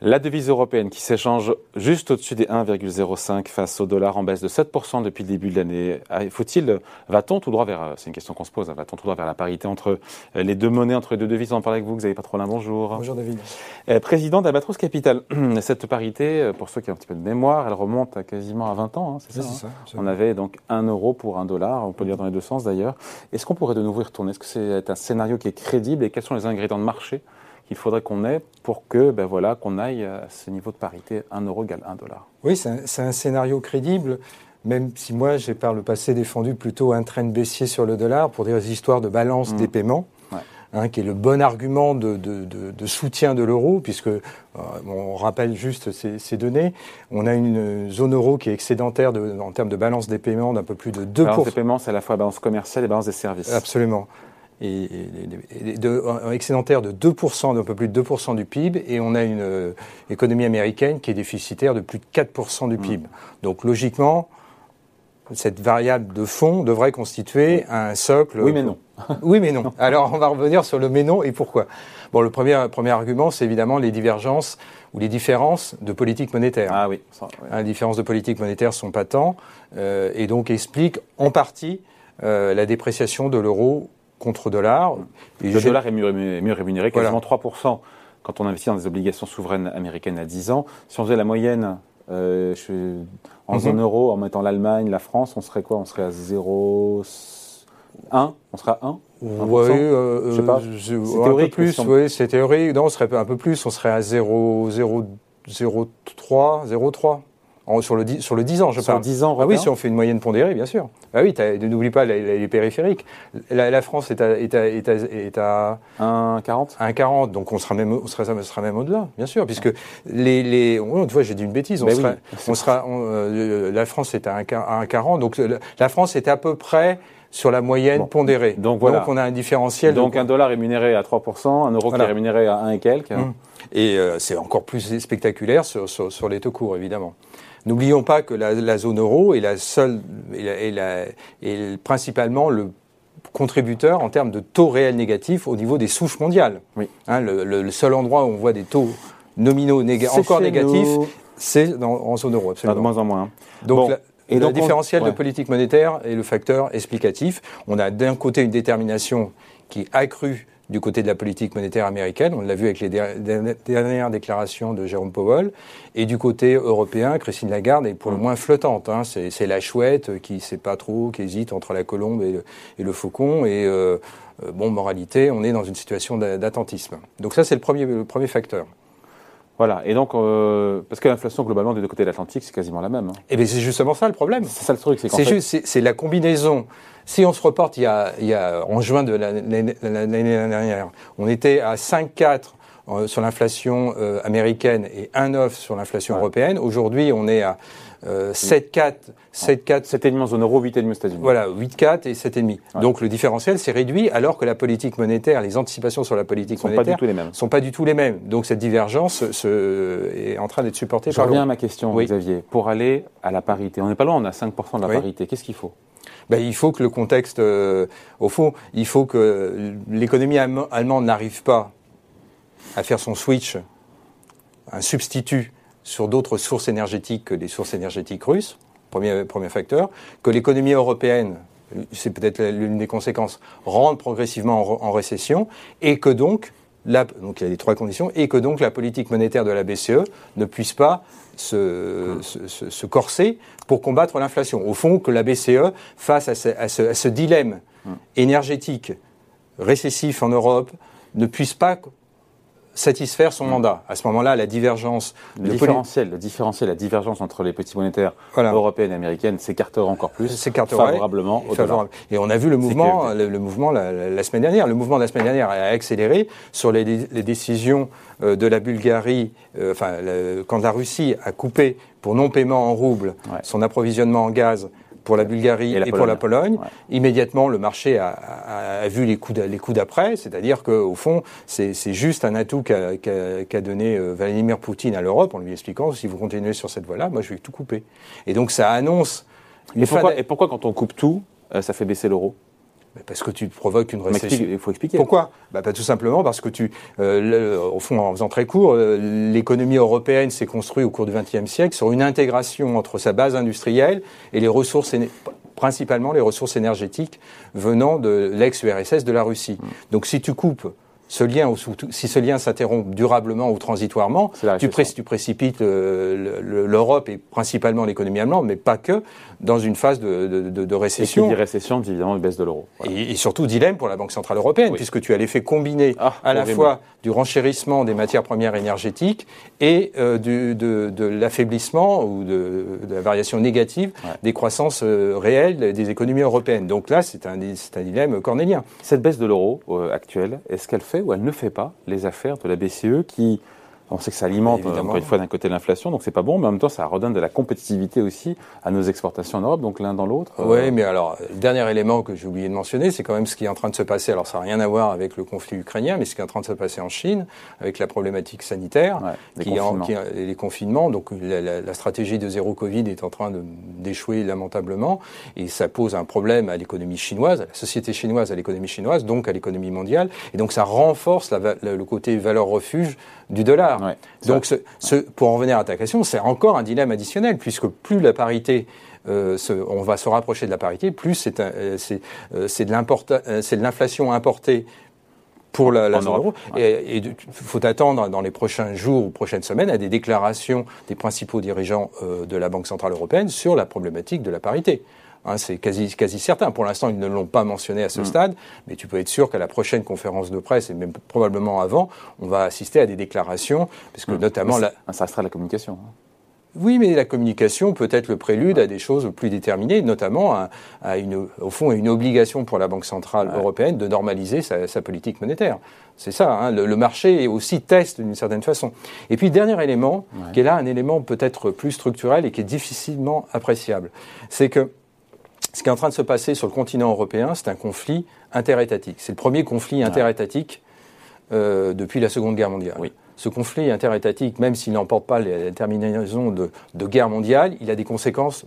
La devise européenne qui s'échange juste au-dessus des 1,05 face au dollar en baisse de 7% depuis le début de l'année. Ah, faut-il, va-t-on tout droit vers, c'est une question qu'on se pose, hein, va-t-on tout droit vers la parité entre euh, les deux monnaies, entre les deux devises? On en parle avec vous, Xavier Patrolin, bonjour. Bonjour David. Euh, président d'Albatros Capital. Cette parité, euh, pour ceux qui ont un petit peu de mémoire, elle remonte à quasiment à 20 ans, hein, c'est ça, hein? On avait donc 1 euro pour 1 dollar, on peut le dire dans les deux sens d'ailleurs. Est-ce qu'on pourrait de nouveau y retourner? Est-ce que c'est un scénario qui est crédible et quels sont les ingrédients de marché qu'il faudrait qu'on ait pour que, ben voilà, qu'on aille à ce niveau de parité 1 euro égale 1 dollar. Oui, c'est un, scénario crédible, même si moi j'ai par le passé défendu plutôt un train baissier sur le dollar pour des histoires de balance des mmh. paiements. Hein, qui est le bon argument de, soutien de l'euro, puisque euh, on rappelle juste ces, données. On a une zone euro qui est excédentaire en termes de balance des paiements d'un peu plus de 2%. Balance des paiements, c'est à la fois balance commerciale et balance des services. Absolument et, de, un excédentaire de 2%, d'un peu plus de 2% du PIB, et on a une euh, économie américaine qui est déficitaire de plus de 4% du mmh. PIB. Donc logiquement, cette variable de fond devrait constituer un socle. Oui, mais non. oui, mais non. Alors, on va revenir sur le mais non et pourquoi. Bon, le premier, premier argument, c'est évidemment les divergences ou les différences de politique monétaire. Ah oui. Hein, les différences de politique monétaire sont patents euh, et donc expliquent en partie euh, la dépréciation de l'euro contre dollar. le dollar est mieux, mieux rémunéré, quasiment 3% quand on investit dans des obligations souveraines américaines à 10 ans. Si on faisait la moyenne euh, en mhm. zone euro, en mettant l'Allemagne, la France, on serait quoi? On serait à 0,1 On serait à 1 oui, euh, je sais pas. un peu plus, oui, c'est théorique. Non, on serait un peu plus, on serait à 0,03, 0,3 sur, le, sur le 10 ans, je sur parle. 10 ans, ah oui, si on fait une moyenne pondérée, bien sûr. Ah oui, n'oublie pas les, périphériques. La, France est à, est à, est à, 1,40 1,40, donc on sera même, on sera, sera même au-delà, bien sûr, puisque les... les oh, tu vois, j'ai dit une bêtise. On ben sera, on sera euh, la France est à 1,40, donc la France est à peu près sur la moyenne pondérée. Donc, voilà. donc on a un différentiel. Donc un dollar rémunéré à 3%, un euro qui est rémunéré à 1 et quelques. Hum. Et euh, c'est encore plus spectaculaire sur, sur, sur les taux courts, évidemment. N'oublions pas que la, zone euro est la seule et, principalement le contributeur en termes de taux réels négatifs au niveau des souches mondiales. Oui. Hein, le, seul endroit où on voit des taux nominaux encore négatifs, c'est en zone euro. Absolument. de moins en moins. Hein. Donc, et le différentiel de politique monétaire est le facteur explicatif. On a d'un côté une détermination qui accrue du côté de la politique monétaire américaine, on l'a vu avec les dernières déclarations de Jérôme Powell, et du côté européen, Christine Lagarde est pour le mm. moins flottante. Hein. C'est la chouette qui ne sait pas trop, qui hésite entre la colombe et le, faucon, et euh, euh, bon, moralité, on est dans une situation d'attentisme. Donc ça, c'est le premier, le premier facteur. Voilà, et donc, euh, parce que l'inflation globalement des deux côtés de l'Atlantique, c'est quasiment la même. Hein. Et eh bien c'est justement ça le problème. C'est ça le truc, c'est C'est c'est la combinaison. Si on se reporte il y a, il y a en juin de l'année dernière, on était à 5,4 euh, sur l'inflation euh, américaine et 1,9 sur l'inflation européenne. Aujourd'hui, on est à 7,4, 7,4. 7,5 en zone euro, 8,5 aux États-Unis. Voilà, 8,4 et 7,5. Donc le différentiel s'est réduit alors que la politique monétaire, les anticipations sur la politique sont monétaire pas du tout les mêmes. sont pas du tout les mêmes. Donc cette divergence se, est en train d'être supportée Je par. Je reviens à ma question, Xavier. Pour aller à la parité, on n'est pas loin, on a 5% de la parité. Qu'est-ce qu'il faut? Ben, il faut que le contexte, euh, au fond, il faut que l'économie allemande n'arrive pas à faire son switch, un substitut sur d'autres sources énergétiques que des sources énergétiques russes, premier, premier facteur, que l'économie européenne, c'est peut-être l'une des conséquences, rentre progressivement en, récession, et que donc, la, donc il y a les trois conditions, et que donc la politique monétaire de la BCE ne puisse pas se, se, corser pour combattre l'inflation. Au fond, que la BCE, face à ce, à ce, à ce dilemme hum. énergétique récessif en Europe, ne puisse pas satisfaire son mandat. À ce moment-là, la divergence... Le différentiel, le différentiel, la divergence entre les petits monétaires européennes et américaines s'écartera encore plus favorablement au dollar. Et on a vu le mouvement, le, mouvement la, semaine dernière. Le mouvement de la semaine dernière a accéléré sur les, décisions euh, de la Bulgarie, euh, enfin, quand la Russie a coupé pour non-paiement en roubles son approvisionnement en gaz pour la Bulgarie et, pour la Pologne. Immédiatement, le marché a, vu les coups d'après, c'est-à-dire qu'au fond, c'est juste un atout qu'a donné euh, Vladimir Poutine à l'Europe en lui expliquant si vous continuez sur cette voie-là, moi je vais tout couper. Et donc ça annonce. Et pourquoi, et pourquoi quand on coupe tout, euh, ça fait baisser l'euro? Parce que tu provoques une récession. Il faut expliquer. Pourquoi? Bah, Tout simplement parce que tu, euh, au fond, en faisant très court, euh, l'économie européenne s'est construite au cours du XXe siècle sur une intégration entre sa base industrielle et les ressources, principalement les ressources énergétiques venant de l'ex-URSS de la Russie. Mm. Donc si tu coupes ce lien, si ce lien s'interrompt durablement ou transitoirement, tu, tu, précipites l'Europe et principalement l'économie allemande, mais pas que, dans une phase de, de, de récession. Et qui dit récession, dit évidemment une baisse de l'euro. Et, surtout dilemme pour la Banque Centrale Européenne, puisque tu as l'effet combiné ah, à la fois du renchérissement des matières premières énergétiques et euh, du, de, de l'affaiblissement ou de, la variation négative des croissances euh, réelles des économies européennes. Donc là, c'est un, un dilemme cornélien. Cette baisse de l'euro euh, actuelle, est-ce qu'elle ou elle ne fait pas les affaires de la BCE qui on sait que ça alimente, encore une fois, d'un côté l'inflation, donc c'est pas bon, mais en même temps, ça redonne de la compétitivité aussi à nos exportations en Europe, donc l'un dans l'autre. Oui, euh, mais alors, le dernier élément que j'ai oublié de mentionner, c'est quand même ce qui est en train de se passer. Alors, ça n'a rien à voir avec le conflit ukrainien, mais ce qui est en train de se passer en Chine, avec la problématique sanitaire, les, qui confinements. qui, les confinements. Donc, la, stratégie de zéro Covid est en train d'échouer lamentablement, et ça pose un problème à l'économie chinoise, à la société chinoise, à l'économie chinoise, donc à l'économie mondiale, et donc ça renforce le côté valeur refuge du dollar. Donc, ce, pour en revenir à ta question, c'est encore un dilemme additionnel, puisque plus la parité euh, on va se rapprocher de la parité, plus c'est euh, euh, de l'inflation importée pour la, zone euro. Et il faut attendre dans les prochains jours ou prochaines semaines à des déclarations des principaux dirigeants de la Banque Centrale Européenne sur la problématique de la parité. Hein, c'est quasi, quasi certain. Pour l'instant, ils ne l'ont pas mentionné à ce mm. stade, mais tu peux être sûr qu'à la prochaine conférence de presse, et même probablement avant, on va assister à des déclarations, parce que mm. notamment... La... Ça restera la communication. Hein. Oui, mais la communication peut être le prélude à des choses plus déterminées, notamment à, une, au fond, à une obligation pour la Banque centrale européenne de normaliser sa, politique monétaire. C'est ça, hein, le, marché aussi teste d'une certaine façon. Et puis, dernier élément, qui est là un élément peut-être plus structurel et qui est difficilement appréciable, c'est que ce qui est en train de se passer sur le continent européen, c'est un conflit interétatique. C'est le premier conflit interétatique euh, depuis la Seconde Guerre mondiale. Oui. Ce conflit interétatique, même s'il n'emporte pas les terminaisons de, guerre mondiale, il a des conséquences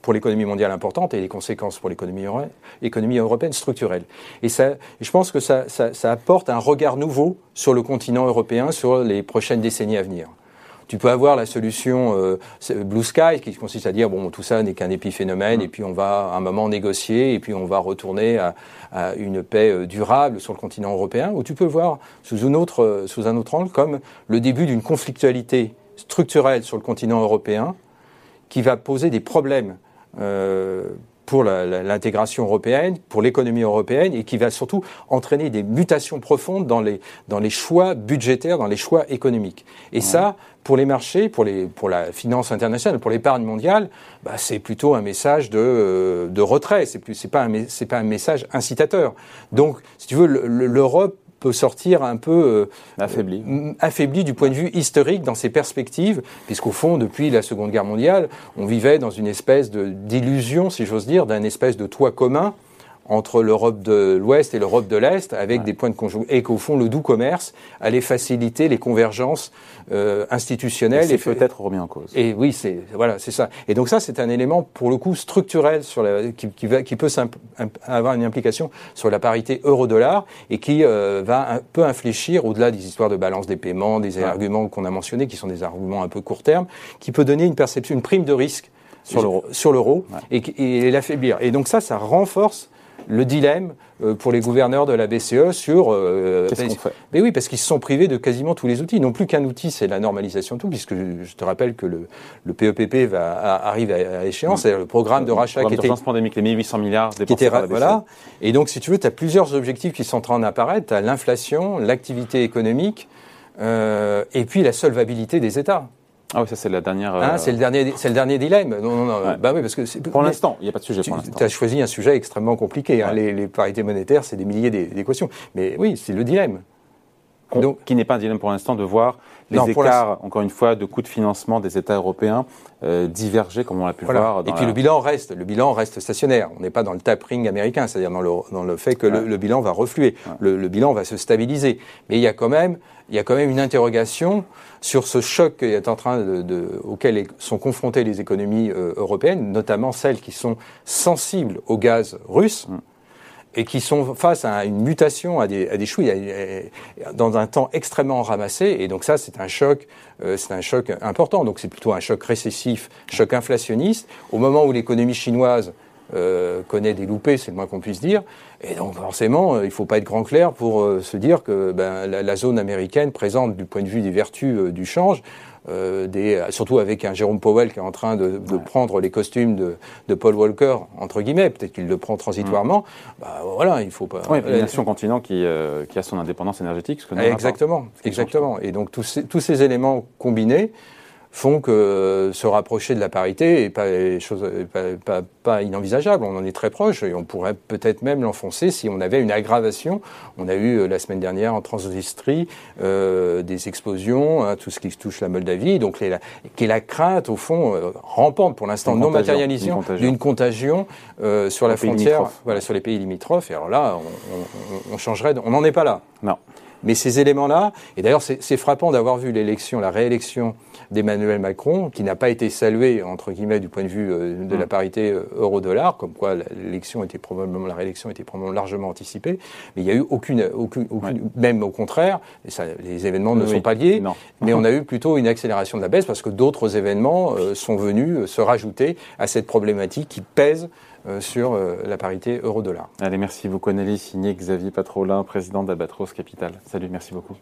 pour l'économie mondiale importantes et des conséquences pour l'économie européenne structurelle. Et ça, je pense que ça, ça apporte un regard nouveau sur le continent européen sur les prochaines décennies à venir. Tu peux avoir la solution euh, Blue Sky, qui consiste à dire bon, tout ça n'est qu'un épiphénomène, mm. et puis on va à un moment négocier, et puis on va retourner à, une paix euh, durable sur le continent européen. Ou tu peux le voir sous, une autre, euh, sous un autre angle comme le début d'une conflictualité structurelle sur le continent européen qui va poser des problèmes pour l'intégration européenne, pour l'économie européenne, et qui va surtout entraîner des mutations profondes dans les, dans les choix budgétaires, dans les choix économiques. Et ça, pour les marchés, pour, les, pour la finance internationale, pour l'épargne mondiale, bah, c'est plutôt un message de, euh, de retrait. C'est pas un, pas un message incitateur. Donc, si tu veux, l'Europe peut sortir un peu euh, affaibli. affaibli du point de vue historique dans ses perspectives, puisqu'au fond, depuis la Seconde Guerre mondiale, on vivait dans une espèce de, d'illusion, si j'ose dire, d'un espèce de toit commun entre l'Europe de l'Ouest et l'Europe de l'Est, avec des points de conjonction, et qu'au fond, le doux commerce allait faciliter les convergences euh, institutionnelles. Et, peut-être remis en cause. Et oui, c'est voilà, c'est ça. Et donc ça, c'est un élément pour le coup structurel sur la, qui, qui, va, qui peut avoir une implication sur la parité euro-dollar et qui euh, va un peu infléchir au-delà des histoires de balance des paiements, des arguments qu'on a mentionnés, qui sont des arguments un peu court terme, qui peut donner une perception, une prime de risque sur l'euro, sur l'euro et, et l'affaiblir. Et donc ça, ça renforce le dilemme euh, pour les gouverneurs de la BCE sur. Euh, Qu'est-ce qu'on fait? Mais oui, parce qu'ils se sont privés de quasiment tous les outils. Non plus qu'un outil, c'est la normalisation de tout, puisque je te rappelle que le, le PEPP e va, arrive à, échéance. C'est le programme de rachat qui était. pandémique, les 1800 milliards qui était, par la BCE. Voilà. Et donc, si tu veux, tu as plusieurs objectifs qui sont en train d'apparaître. Tu as l'inflation, l'activité économique, euh, et puis la solvabilité des États. Ah oui, ça c'est la dernière. Ah, c'est le dernier, c'est le dernier dilemme. Non, non, non. Bah oui, parce que pour l'instant, il n'y a pas de sujet. Tu as choisi un sujet extrêmement compliqué. Hein. Les, les, parités monétaires, c'est des milliers d'équations. Mais oui, c'est le dilemme. Qui n'est pas un dilemme pour l'instant de voir les écarts, encore une fois, de coûts de financement des États européens euh, diverger, comme on l'a pu le voir. et puis le bilan reste, le bilan reste stationnaire. On n'est pas dans le tapering américain, c'est-à-dire dans le, dans le fait que le, bilan va refluer, le, bilan va se stabiliser. Mais il y a quand même, il y a quand même une interrogation sur ce choc qui est en train de, auquel sont confrontées les économies euh, européennes, notamment celles qui sont sensibles au gaz russe. Mm et qui sont face à une mutation, à des, à des choux, dans un temps extrêmement ramassé. Et donc ça, c'est un choc, euh, c'est un choc important. Donc c'est plutôt un choc récessif, choc inflationniste. Au moment où l'économie chinoise euh, connaît des loupés, c'est le moins qu'on puisse dire. Et donc forcément, euh, il ne faut pas être grand clair pour se dire que ben, la, la, zone américaine présente, du point de vue des vertus du change, euh, des, surtout avec un Jérôme Powell qui est en train de, de prendre les costumes de, de, Paul Walker, entre guillemets, peut-être qu'il le prend transitoirement, mm. bah, voilà, il faut pas... Oui, une nation continent qui, euh, qui a son indépendance énergétique, ce que nous Exactement, exactement. Et donc tous ces, tous ces éléments combinés font que se rapprocher de la parité n'est pas, pas, pas, inenvisageable. On en est très proche et on pourrait peut-être même l'enfoncer si on avait une aggravation. On a eu euh, la semaine dernière en Transnistrie euh, des explosions, hein, tout ce qui touche la Moldavie, donc les, qui est la crainte au fond euh, rampante pour l'instant non matérialisée d'une contagion, euh, sur la frontière, voilà, sur les pays limitrophes. Et alors là, on, on, on changerait, on n'en est pas là. Non. Mais ces éléments-là, et d'ailleurs c'est frappant d'avoir vu l'élection, la réélection d'Emmanuel Macron, qui n'a pas été saluée entre guillemets du point de vue euh, de la mm. parité euh, euro-dollar, comme quoi l'élection était probablement la réélection était probablement largement anticipée, mais il n'y a eu aucune, aucune, même au contraire, ça, les événements ne sont pas liés, mais on a eu plutôt une accélération de la baisse parce que d'autres événements euh, sont venus se rajouter à cette problématique qui pèse sur euh, la parité euro-dollar. Allez, merci beaucoup Anneli, signé Xavier Patrolin, président d'Albatros Capital. Salut, merci beaucoup.